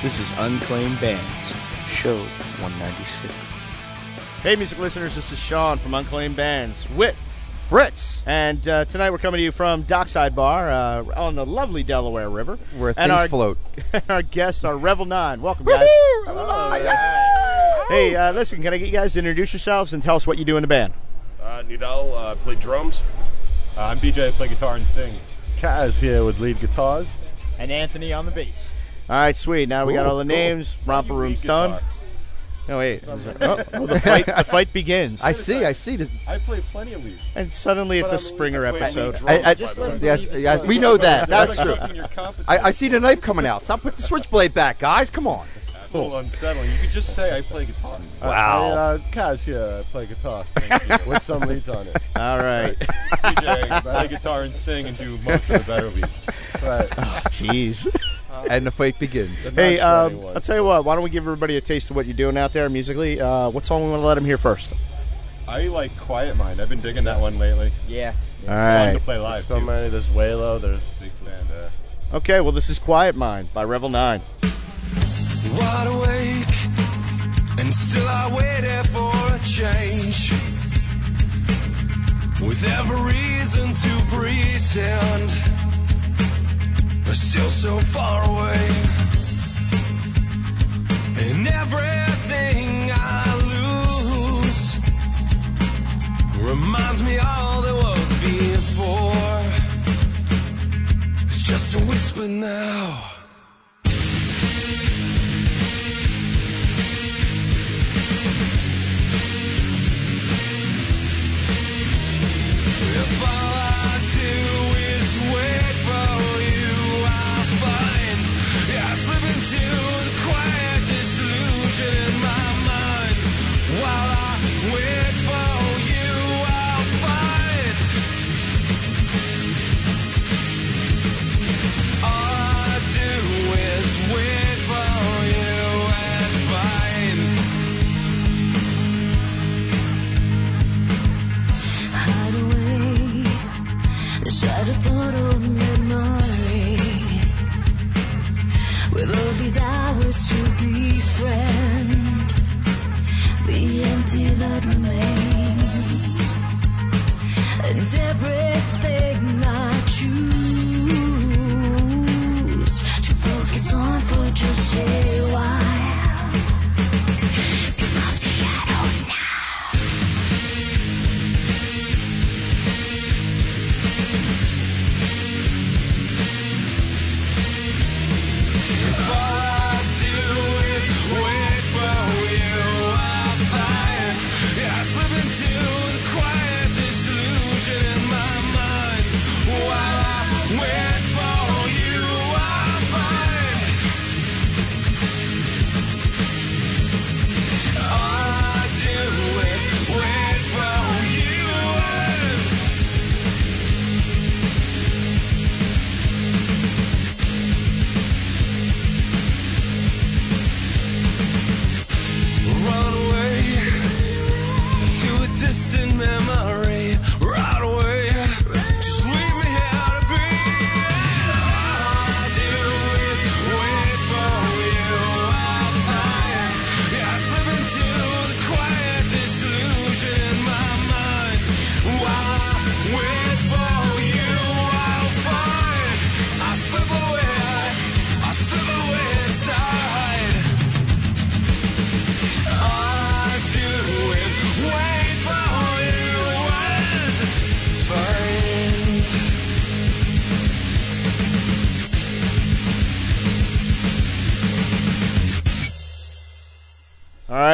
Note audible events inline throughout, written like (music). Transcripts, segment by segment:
This is Unclaimed Bands. Show 196. Hey, music listeners, this is Sean from Unclaimed Bands with Fritz. And uh, tonight we're coming to you from Dockside Bar uh, on the lovely Delaware River. Where and things our, float. (laughs) our guests are Rebel 9. Welcome, guys. Hey, uh, listen, can I get you guys to introduce yourselves and tell us what you do in the band? Uh, Nidal uh, played drums. Uh, I'm BJ. I play guitar and sing. Kaz here with lead guitars. And Anthony on the bass. All right, sweet. Now we got Cool, all the cool. names. Romper Room's done. guitar. No, wait. Oh, oh, the, fight, the (laughs) fight begins. I see, I see. This. I play plenty of leads. and suddenly it's But a I'm- Springer episode. I, I, drums, by yes, yes, we know that. That's true. something you're competent I, I see the knife coming out. Stop putting the switchblade back, guys. Come on. It's a little unsettling. You could just say I play guitar. Wow. uh, Kaz here. I play guitar (laughs) with some leads on it. All right. (laughs) DJ, play guitar and sing and do most of the better beats. Right. Jeez. (laughs) And the fight begins. The Hey, not um. I'll tell you what. Why don't we give everybody a taste of what you're doing out there musically? Uh, what song we want to let them hear first? I like Quiet Mind. I've been digging that one lately. Yeah. All It's fun right. to play live. So too. many. There's Waylo. There's Big fan. and, uh, Okay, well, this is Quiet Mind by Rebel 9. wide awake, and still I waited for a change. With every reason to pretend, but still so far away. And everything I lose reminds me all there was before. It's just a whisper now. While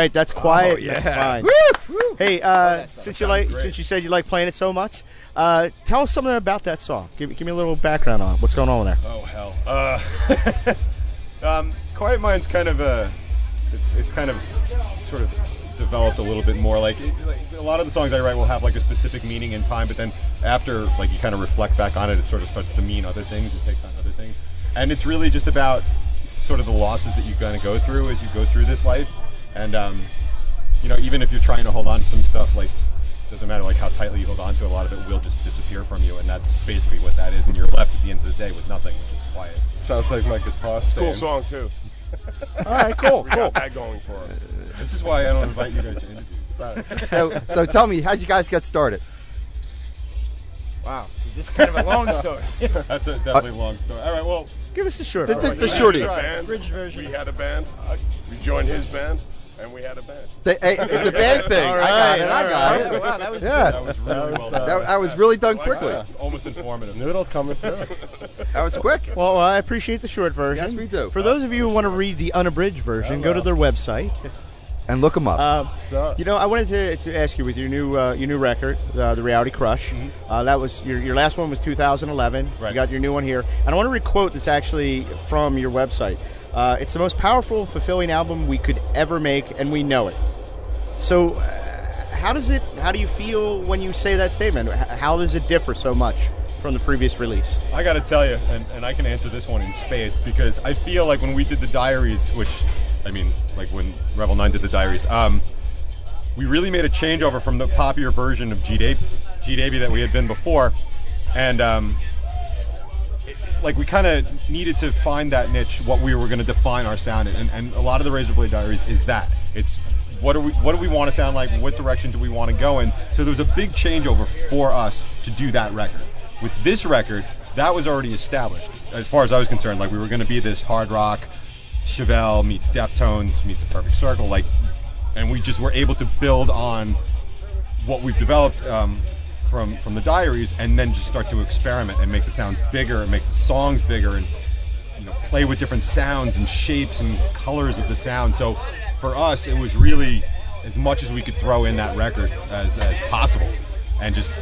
right, that's quiet. yeah. Fine. Hey, uh, since you like, great. since you said you like playing it so much, uh, tell us something about that song. Give, me- give me a little background on it. What's going on there? Oh hell. Uh, (laughs) um, Quiet Mind's kind of a, it's it's kind of sort of developed a little bit more. Like, it, like a lot of the songs I write will have like a specific meaning in time, but then after like you kind of reflect back on it, it sort of starts to mean other things. It takes on other things, and it's really just about sort of the losses that you kind of go through as you go through this life, and um, you know, even if you're trying to hold on to some stuff, like doesn't matter like how tightly you hold on to, a lot of it will just disappear from you, and that's basically what that is. And you're left at the end of the day with nothing, which is quiet. sounds like my guitar stand. Cool song too. (laughs) All right, cool, We cool. got that going for us. This is why I don't invite you guys to interviews. So, so tell me, how'd you guys get started? Wow. This is kind of a long (laughs) story. That's a definitely a long story. All right, well, Give us the short. The, the, the shorty. band. Bridge version. We had a band. We joined his band, and we had a band. The- hey, it's a bad (laughs) thing. All I got it. I got all it. Wow, that was Yeah, that was really well that, done. that was really done quickly. that. Almost informative. Noodle coming through. That was quick. Well, I appreciate the short version. Yes, we do. For those of you who want to read the unabridged version, go to their website. (laughs) And look them up. Um, So- you know, I wanted to, to ask you with your new uh, your new record, uh, the Reality Crush. Uh, that was your your last one was 2011. You got your new one here, and I want to read a quote that's actually from your website. Uh, it's the most powerful, fulfilling album we could ever make, and we know it. So, uh, how does it? How do you feel when you say that statement? How does it differ so much from the previous release? I got to tell you, and, and I can answer this one in spades because I feel like when we did the diaries, which I mean, like when Rebel Nine did the diaries, um, we really made a changeover from the popular version of G Davy, G Davy that we had been before, and um, like we kind of needed to find that niche, what we were going to define our sound, in. and, and a lot of the Razorblade Diaries is that it's what do we what do we want to sound like, what direction do we want to go in. So there was a big changeover for us to do that record. With this record, that was already established as far as I was concerned. Like we were going to be this hard rock, Chevelle meets Deftones meets a Perfect Circle, like, and we just were able to build on what we've developed um, from from the diaries, and then just start to experiment and make the sounds bigger, and make the songs bigger, and you know play with different sounds and shapes and colors of the sound. So for us, it was really as much as we could throw in that record as, as possible, and just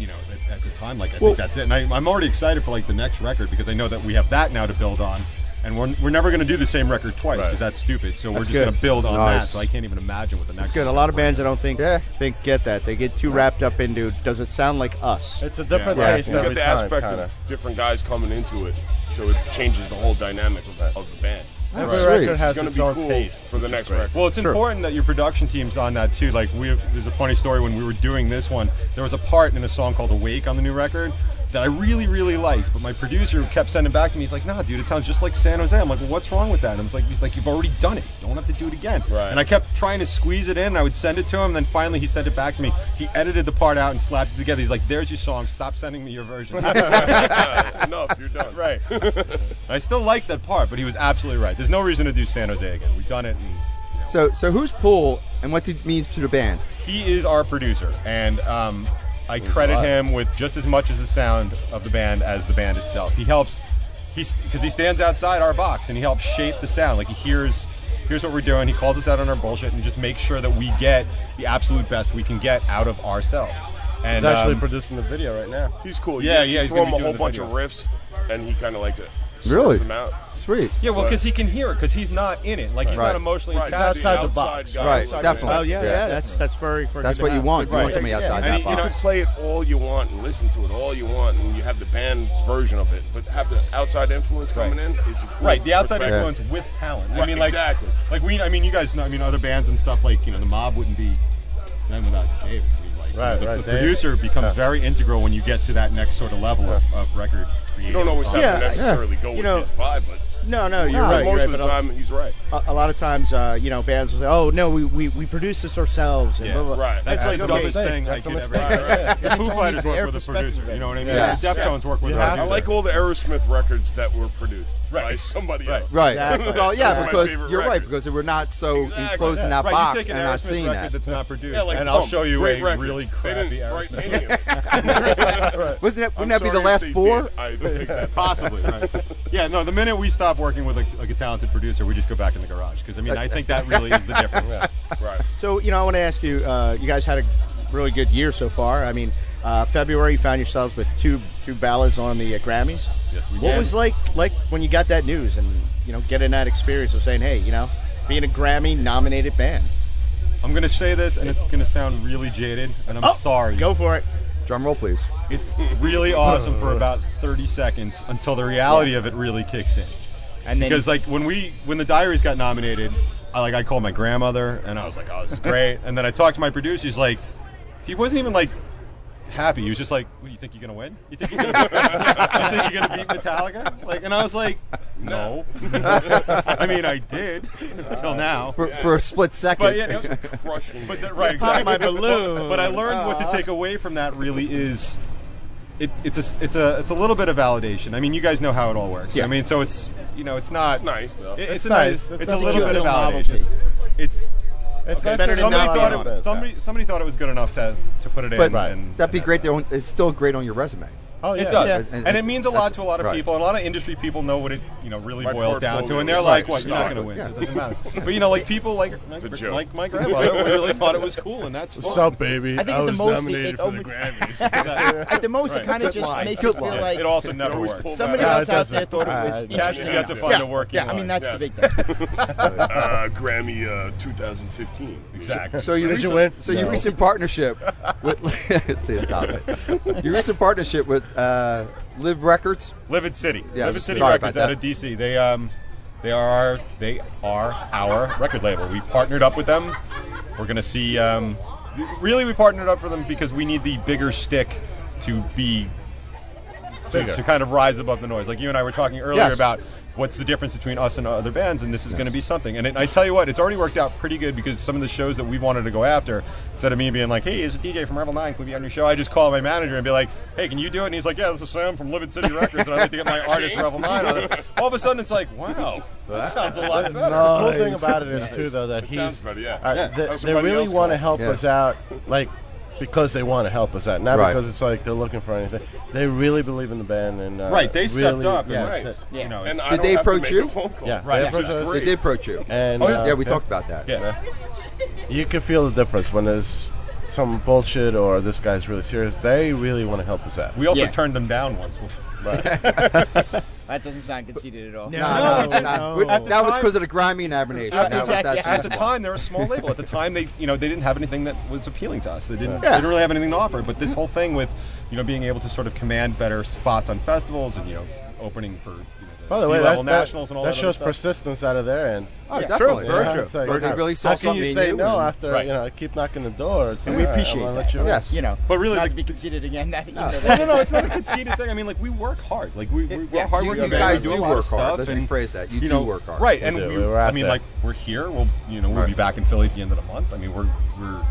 you know at, at the time, like I Well- think that's it. And I, I'm already excited for like the next record because I know that we have that now to build on. And we're, we're never going to do the same record twice because that's stupid. So we're just going to build on that. So I can't even imagine what the next. That's Good. A lot of bands I don't think Yeah. think get that. They get too wrapped up into. Does it sound like us? It's a different Yeah. taste You got every the time, aspect kinda. of different guys coming into it, so it changes the whole dynamic of, of the band. Every Sweet. record It's has going to its be own cool taste for the next great. record. Well, it's Sure. important that your production team's on that too. Like we, there's a funny story when we were doing this one. There was a part in a song called "Awake" on the new record that I really, really liked, but my producer kept sending back to me. He's like, "Nah, dude, it sounds just like San Jose." I'm like, "Well, what's wrong with that?" And he's like, "He's like, you've already done it. You don't have to do it again." Right. And I kept trying to squeeze it in. I would send it to him, then finally he sent it back to me. He edited the part out and slapped it together. He's like, "There's your song. Stop sending me your version." (laughs) Enough, you're done. right. I still like that part, but he was absolutely right. There's no reason to do San Jose again. We've done it, and you know. so, so who's Pool, and what's he means to the band? He is our producer, and um, I credit him with just as much as the sound of the band as the band itself. He helps, he's because he stands outside our box and he helps shape the sound. Like he hears, here's what we're doing. He calls us out on our bullshit and just makes sure that we get the absolute best we can get out of ourselves. And He's actually um, producing the video right now. He's cool. Yeah, you, yeah, You he's throw him a whole bunch video. of riffs, and he kind of likes it. Really? Them out. Sweet. yeah, well, Right. because he can hear it because he's not in it. Like he's Right. not emotionally Right, attached. he's outside the outside box. guy, Right, outside definitely. Oh yeah, Yeah, yeah. That's that's very. very That's good what to you have. want. You want somebody Yeah, outside and that he- you know, box. You can play it all you want and listen to it all you want, and you have the band's version of it. But have the outside influence coming in is cool Right, the outside perspective. influence with talent. I Right, mean, like, exactly. like we. I mean, you guys know. I mean, other bands and stuff like you know, the Mob wouldn't be them without Dave. I mean, like, you know, Right, the, right, the Dave. producer becomes Yeah. very integral when you get to that next sort of level of, of record creating. You don't always have Yeah, to necessarily go You with know- his vibe, but No, no, you're but right. most you're of right, the time he's right. a, a lot of times, uh, you know, bands will say, "Oh no, we, we, we produce this ourselves." And Yeah, blah, blah. right. That's It's like like the dumbest thing That's I a could mistake. ever. (laughs) Yeah. The Foo Fighters work with a producer. You know what I mean? Yeah. The Deftones work with You a have I like all the Aerosmith records that were produced by somebody Right. else. Right. Exactly. Well, yeah, because you're right because we're not so enclosed in that box you take an and not seeing that. that's not produced, and I'll show you a really crappy Aerosmith. any of it. (laughs) Wasn't that, wouldn't that be the last four? did. I don't think that. (laughs) Possibly, right? Yeah, no. The minute we stop working with a, like a talented producer, we just go back in the garage because I mean, I think that really is the (laughs) difference. Right. So you know, I want to ask you. Uh, you guys had a really good year so far. I mean, uh, February you found yourselves with two two ballads on the uh, Grammys. Yes, we What did. What was like like when you got that news and you know getting that experience of saying, hey, you know, being a Grammy nominated band. I'm gonna say this, and it's gonna sound really jaded, and I'm Oh, sorry. Go for it. Drum roll, please. It's really awesome for about 30 seconds until the reality of it really kicks in. And then Because like when we when the diaries got nominated, I like I called my grandmother and I was like, "Oh, this is (laughs) great." and then I talked to my producer. He's like, he wasn't even like happy. He was just like, "What do you think you're gonna win? You think you're gonna, you think you're gonna beat Metallica?" Like, and I was like, "No." I mean, I did until now. For, for a split second. But yeah, no, (laughs) Crushing. but the, right, Pop exactly. my balloon. But I learned what to uh, take away from that. Really, is it, it's a it's a it's a little bit of validation. I mean, you guys know how it all works. Yeah. I mean, so it's you know, it's not It's nice, though. it- it's, It's a nice. nice. It's It's, a little bit of validation. It's, it's It's Okay. Better to than somebody not thought it somebody somebody thought it was good enough to to put it in. but and, that'd be great. To, it's still great on your resume. Oh yeah. It does, Yeah. and, And- it means a lot to a lot of right. people. And a lot of industry people know what it, you know, really My boils down to, and they're like, like "What? You're not going to win, Yeah. so it doesn't matter." But you know, like people like like, like my grandmother (laughs) really thought it was cool, and that's fine. What's up, baby? I think I at the was most, it- nominated it for the Grammys. (laughs) At the most, Right. it kind of just line. makes Good it feel line. like it also never works. somebody Yeah, else out there thought it was Uh, interesting. Cash, you got to find yeah. a working Yeah, I mean that's Yeah. the big thing. (laughs) uh, Grammy uh, 2015. exactly. So your you recent, win? So your No. recent partnership with see stop it. Your recent partnership with uh, Live Records. Livid City. Yes, Livid City sorry Records out of DC. They um they are our, they are our record label. We partnered up with them. We're gonna see. Um, really, we partnered up for them because we need the bigger stick to be to, to kind of rise above the noise. Like you and I were talking earlier Yes. about what's the difference between us and other bands, and this is going to be something. And it, I tell you what, it's already worked out pretty good because some of the shows that we wanted to go after, instead of me being like, "Hey, is a DJ from Rebel Nine? Can we be on your show?" I just call my manager and be like, "Hey, can you do it?" And he's like, "Yeah, this is Sam from Livid City Records, and I'd like to get my (laughs) artist Rebel Nine on it." All of a sudden, it's like, "Wow, that sounds a lot better." The cool thing about it is too, though, that It he's sounds better, yeah. uh, Yeah. they, they really want to help Yeah. us out, like because they want to help us out, not Right. because it's like they're looking for anything. They really believe in the band, and uh, Right, they stepped really- up, and Yeah, right. that- Yeah. You know, And Did they approach you? A phone call. Yeah, right. which is They They did approach you. and Oh, yeah, uh, yeah, we talked about that. Yeah. you can feel the difference when there's some bullshit or this guy's really serious. They really want to help us out. We also Yeah. turned them down once. before. (laughs) That doesn't sound conceited at all. No. No, no, No, no, no. we- At the that was time- because of the Grammy nomination. That was- exactly. that's At the why. time, they're a small label. At the time, they you know they didn't have anything that was appealing to us. They didn't. Yeah. They didn't really have anything to offer. But this whole thing with you know being able to sort of command better spots on festivals and you know opening for you know, the, By the way, level that, that, nationals and all that, that, shows stuff. persistence out of their end. Oh, Yeah, definitely. true, very yeah. true. It's like, Or they how- really saw how can you say no and- after Right. you know keep knocking the door? It's And like, we appreciate I'm that. you. Yes. You know, But really, not like- to be conceited again. That, you know, (laughs) No, no, no. It's not a conceited thing. I mean, like we work hard. Like we, we we're yes, hardworking You guys We do a lot of work hard. Let's rephrase that. You, you do work hard. right? And do. we, We're I mean, like we're here. We'll, you know, we'll be back in Philly at the end of the month. I mean, we're we're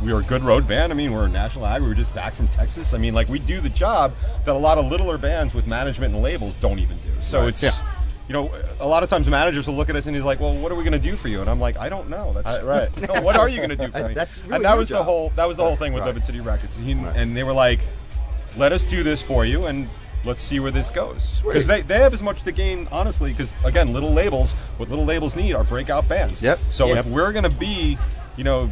we, we are a good road band. I mean, we're a national act. We were just back from Texas. I mean, like we do the job that a lot of littler bands with management and labels don't even do. So it's. You know, a lot of times managers will look at us and he's like, "Well, what are we going to do for you?" And I'm like, "I don't know." That's right. (laughs) No, what are you going to do for (laughs) me? That's really and that was the whole that was the whole thing with Right. Livid City Records. He, And they were like, "Let us do this for you, and let's see where this goes." Because they, they have as much to gain, honestly. Because again, little labels, what little labels need are breakout bands. Yep. So Yep. if we're going to be, you know.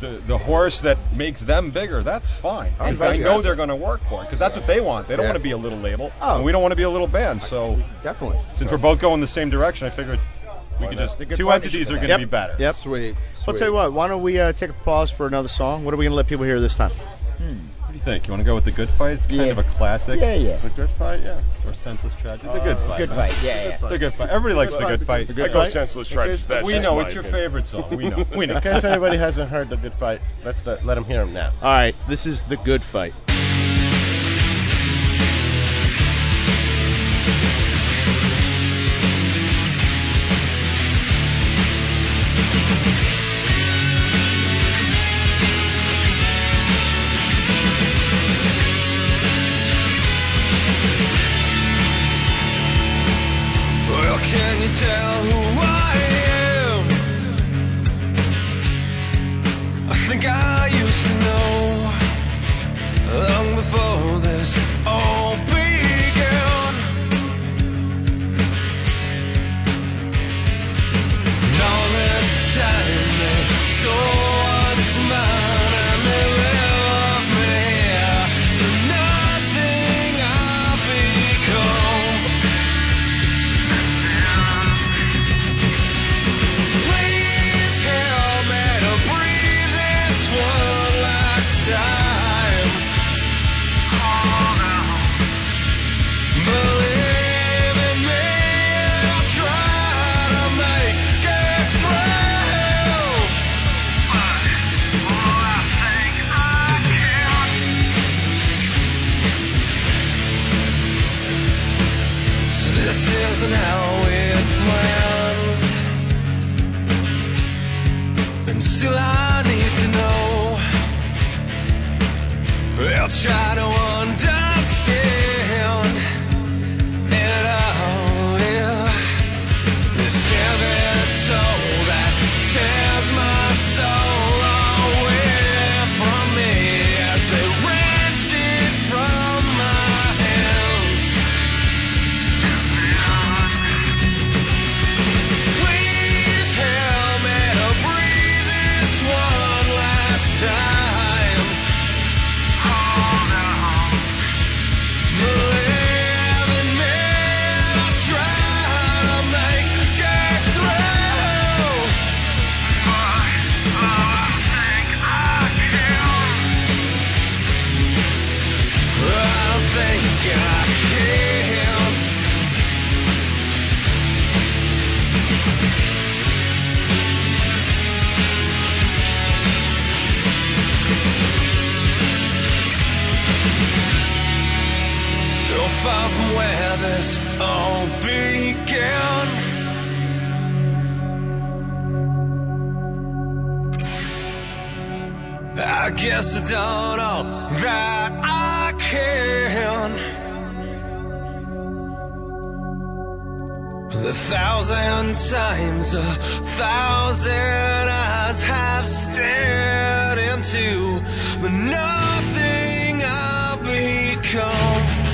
The, the horse that makes them bigger, that's fine. I know yes. they're going to work for it. Because that's what they want. They don't Yeah. want to be a little label. Oh. And we don't want to be a little band. So Definitely. since we're both going the same direction, I figured we could just two entities are going that. to be better. Yep. Sweet. I'll tell you what. Why don't we uh, take a pause for another song? What are we going to let people hear this time? What do you think? You want to go with the Good Fight? It's kind Yeah. of a classic. Yeah, yeah. The Good Fight, yeah. Or Senseless Tragedy. The Good uh, Fight. Good man. fight. Yeah, yeah. The Good Fight. Everybody likes the Good Fight. The I go senseless tragedy. That's We know it's your opinion. favorite song. We know. (laughs) We know. In case anybody hasn't heard the good fight, let's let, let them hear him now. All right. This is the good fight. Far from where this all began. I guess I don't know that I can. A thousand times, a thousand eyes have stared into the nothing I've become.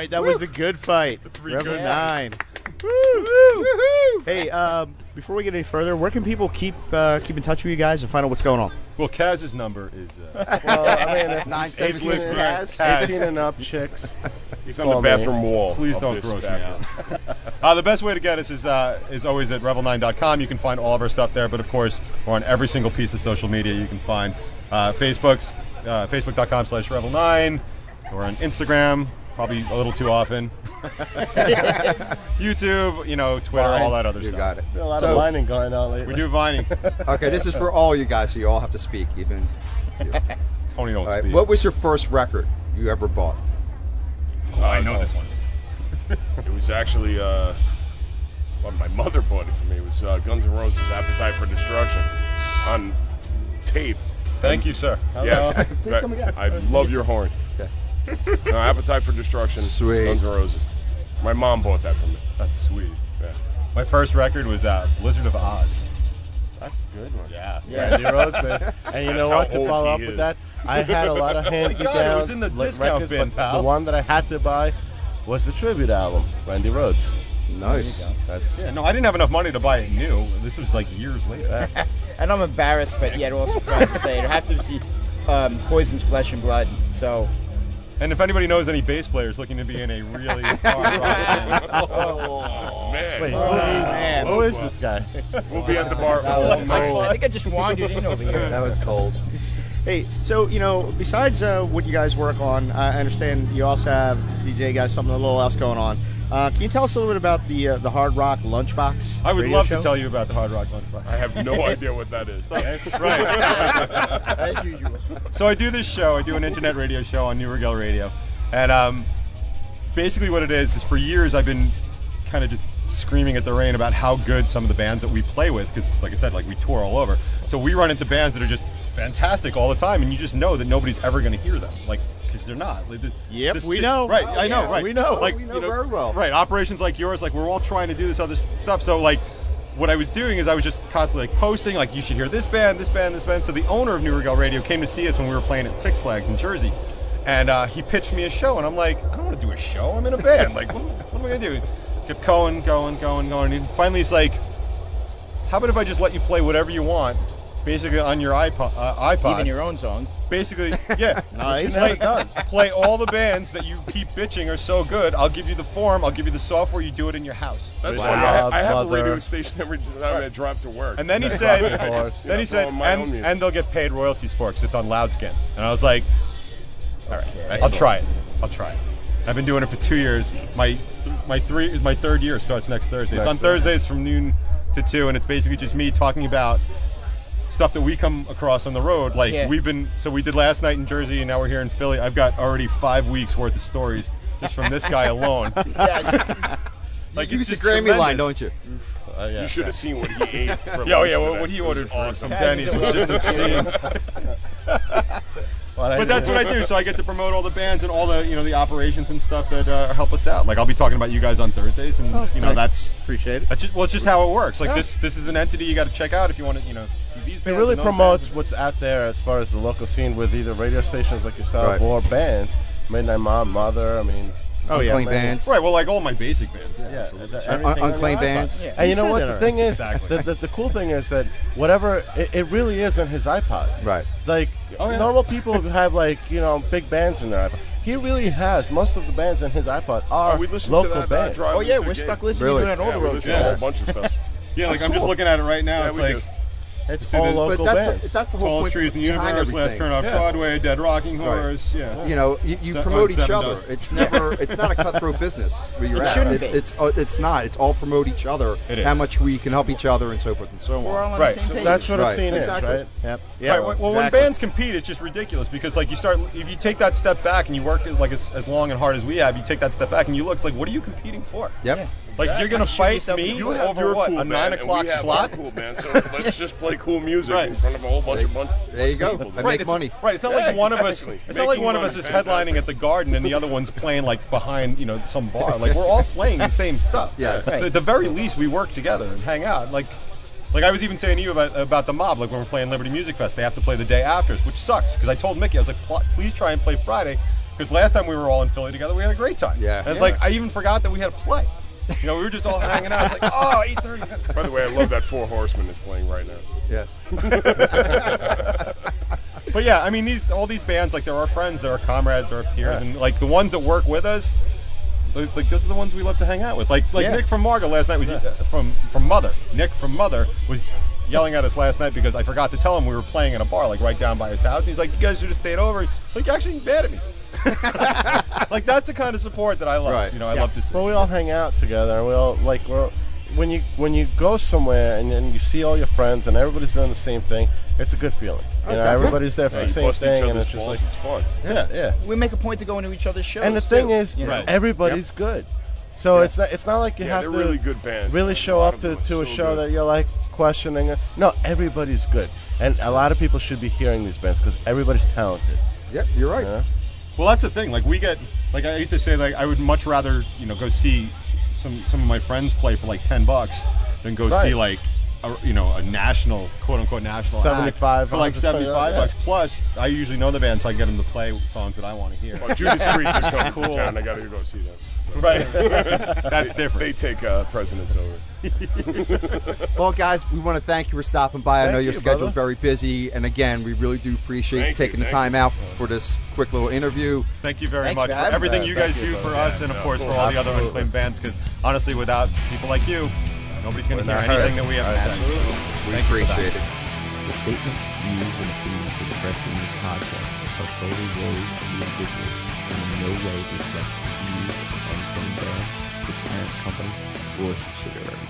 Right, that was the good fight. three Rebel good Nine. Woo! Hey, um, before we get any further, where can people keep uh, keep in touch with you guys and find out what's going on? Well, Kaz's number is. Uh, (laughs) Well, I mean, if Nine eighteen seven and- Kaz. 18 and up chicks. (laughs) He's on the Call me. bathroom wall. Please don't this gross me out. (laughs) uh, the best way to get us is uh, is always at rebel9.com. You can find all of our stuff there, but of course, we're on every single piece of social media you can find. Uh, Facebook's uh, facebook.com slash rebel9. We're on Instagram, probably a little too often. (laughs) YouTube, you know, Twitter, all that other You stuff. got it. Been a lot So- of whining going on lately. We do vining. (laughs) Okay, this is for all you guys, so you all have to speak. Even. (laughs) Tony don't All right. speak. What was your first record you ever bought? Oh, I know this one. It was actually, uh, well, my mother bought it for me. It was uh, Guns N' Roses' Appetite for Destruction on tape. Thank you, sir. Yes. Please come again. I love your horn. No, (laughs) Appetite for Destruction. Sweet. Guns N' Roses. My mom bought that for me. That's sweet. Yeah. My first record was uh, Blizzard of Ozz. That's a good one. Yeah. Randy Rhoads, man. (laughs) And you That's know how what? To old follow he up with that, I had a lot of (laughs) hand me God, it was in the discount records, bin, but pal. the one that I had to buy was the tribute album, Randy Rhoads. Nice. That's Yeah, no, I didn't have enough money to buy it new. This was like years later. And I'm embarrassed, but yet I'm also proud to say it. I have to see um, Poison's Flesh and Blood. So And if anybody knows any bass players looking to be in a really (laughs) hard rock band, Oh, man. Wait, man. who is this guy? We'll be at the bar. I, I think I just wandered in over here. That was cold. Hey, so you know, besides uh, what you guys work on, I understand you also have DJ guys something a little else going on. Uh, can you tell us a little bit about the uh, the Hard Rock Lunchbox? I would love show? to tell you about the Hard Rock Lunchbox. I have no (laughs) idea what that is. That's right. (laughs) So I do this show. I do an internet radio show on New Rigel Radio, and um, basically what it is is for years I've been kind of just screaming at the rain about how good some of the bands that we play with, because like I said, like we tour all over. So we run into bands that are just fantastic all the time, and you just know that nobody's ever going to hear them, like because they're not. Like, the- Yep, this- we the- know. Right, Oh, I know. yeah, Right, we know. Like We know you very well. Right, operations like yours, like we're all trying to do this other stuff. So like. What I was doing is I was just constantly like posting, like you should hear this band, this band, this band. So the owner of New Regal Radio came to see us when we were playing at Six Flags in Jersey, and uh, he pitched me a show, and I'm like, I don't want to do a show. I'm in a band. Like, what, what am I gonna do? Kept going, going, going, going. And finally, he's like, How about if I just let you play whatever you want, basically on your iPod? Uh, iPod. Even your own songs. Basically, (laughs) yeah. Nice. Play, (laughs) play all the bands that you keep bitching are so good. I'll give you the form. I'll give you the software. You do it in your house. That's Wow. funny. I, I have a radio station every time I drive to work. And then he (laughs) said, then he said, on my own and, and they'll get paid royalties for it because it's on Loudskin. And I was like, all right, I'll try it. I'll try it. I've been doing it for two years. My th- my three my third year starts next Thursday. It's Next on Thursdays from noon to two, and it's basically just me talking about stuff that we come across on the road. Like Yeah. we've been, so we did last night in Jersey, and now we're here in Philly. I've got already five weeks worth of stories just from this guy alone. (laughs) (laughs) Like you it's use the Grammy line, don't you? Uh, yeah. you should have seen what he ate. (laughs) For Yeah, oh yeah, what, what he It ordered was for awesome. Denny's was just obscene. But that's what I do. So I get to promote all the bands and all the you know the operations and stuff that uh, help us out. Like I'll be talking about you guys on Thursdays, and you know that's Appreciate it. that's just well, it's just how it works. Like this this is an entity you got to check out if you want to you know see these It really promotes what's out there as far as the local scene with either radio stations like yourself Right. or bands. Midnight Mom, Mother. I mean, Oh yeah. Unclaimed bands. right. Well, like all my basic bands. Yeah. yeah, absolutely. the- Un- unclaimed bands. Yeah. And you You know what? The thing is, Exactly. the, the, the cool thing is that whatever it, it really is in his iPod. Right. Like Oh, yeah. normal people have like you know big bands in their iPod. He really has most of the bands in his iPod are Oh, we listened local to that uh, bands. drive Oh yeah, we're stuck listening Really? to it on all Yeah, the road. listened to a bunch of stuff. Yeah, like That's I'm just looking at it right now. Yeah, it's like do. It's See, all the- local but that's bands. that's the whole Tallest point Trees in the behind Universe, Last. Turn Off Yeah. Broadway, Dead Rocking Horse. Yeah. You know, you, you Se- promote each other. dozen. It's never, it's not a cutthroat business where you're It at. shouldn't It's, be. it's, uh, it's not. It's all promote each other. It How is. much we can help each other and so forth and so on. We're all on. on Right, the same so page. That's what a Right, scene exactly. is, right? Yep. right. Well, well, when bands compete, it's just ridiculous because like you start if you take that step back and you work like as, as long and hard as we have, you take that step back and you look it's like what are you competing for? Yep. Like you're gonna fight me You foot. have over your what cool a band, nine and o'clock we have slot? Our cool band, so let's just play cool music Right. in front of a whole bunch of bunch. There you go. people. I Right, make it's, money. Right, it's not Yeah, like one of us. exactly. It's not like Making one of money, us is fantastic. headlining at the Garden and the other one's playing like behind, you know, some bar. Like we're all playing the same stuff. Yes. So At the very least, we work together and hang out. Like, like I was even saying to you about about the mob. Like when we're playing Liberty Music Fest, they have to play the day after, which sucks. Because I told Mickey, I was like, "Pl- please try and play Friday. Because last time we were all in Philly together, we had a great time. Yeah. And it's Yeah. like I even forgot that we had a play. You know, we were just all hanging out. It's like, oh, 8:30. By the way, I love that Four Horsemen is playing right now. Yes. (laughs) But yeah, I mean, these all these bands, like they're our friends, they're our comrades, they're our peers, and like the ones that work with us, like like, those are the ones we love to hang out with. Like like Yeah. Nick from Margo last night was uh, from from Mother. Nick from Mother was yelling at us last night because I forgot to tell him we were playing in a bar like right down by his house. And he's like, "You guys should have stayed over." Like, you're actually bad at me. (laughs) like that's the kind of support that I love. Right. You know, I Yeah. love to see. Well, we all hang out together, and we all like we're when you when you go somewhere and then you see all your friends and everybody's doing the same thing. It's a good feeling. Oh, you know, definitely. everybody's there for Yeah, the same thing, and it's just balls, like it's fun. yeah, yeah. We make a point to go into each other's shows. And the thing too, is, you know? Right. everybody's good. So it's not it's not like you Yeah, have to really good bands. really show up to, to a so show good. that you're like questioning. it. No, everybody's good, and a lot of people should be hearing these bands because everybody's talented. Yep. You're right. Yeah. Well, that's the thing. Like we get, like I used to say, like I would much rather you know go see some some of my friends play for like ten bucks than go Right. see like a, you know a national quote unquote national 75, for like 120, seventy five yeah. bucks. Plus, I usually know the band, so I get them to play songs that I want to hear. Well, Judas Priest is (laughs) coming Cool. to town. I got to go see them. right, (laughs) that's They different. They take uh, precedence over. (laughs) Well, guys, we want to thank you for stopping by. I Thank know your you, schedule's brother. very busy, and again, we really do appreciate Thank you, taking the time you. out for this quick little interview. Thank you very Thanks much for for everything us. you Thank guys you, do for brother. us, and of no, course for cool. all the other Absolutely. unclaimed bands. Because honestly, without people like you, nobody's going to hear anything that we have to say. We Thank appreciate it. The statements, views, and opinions expressed in this podcast are solely those of the individuals and in no way reflect the views of Unclaimed Bands, its parent company, or subsidiaries.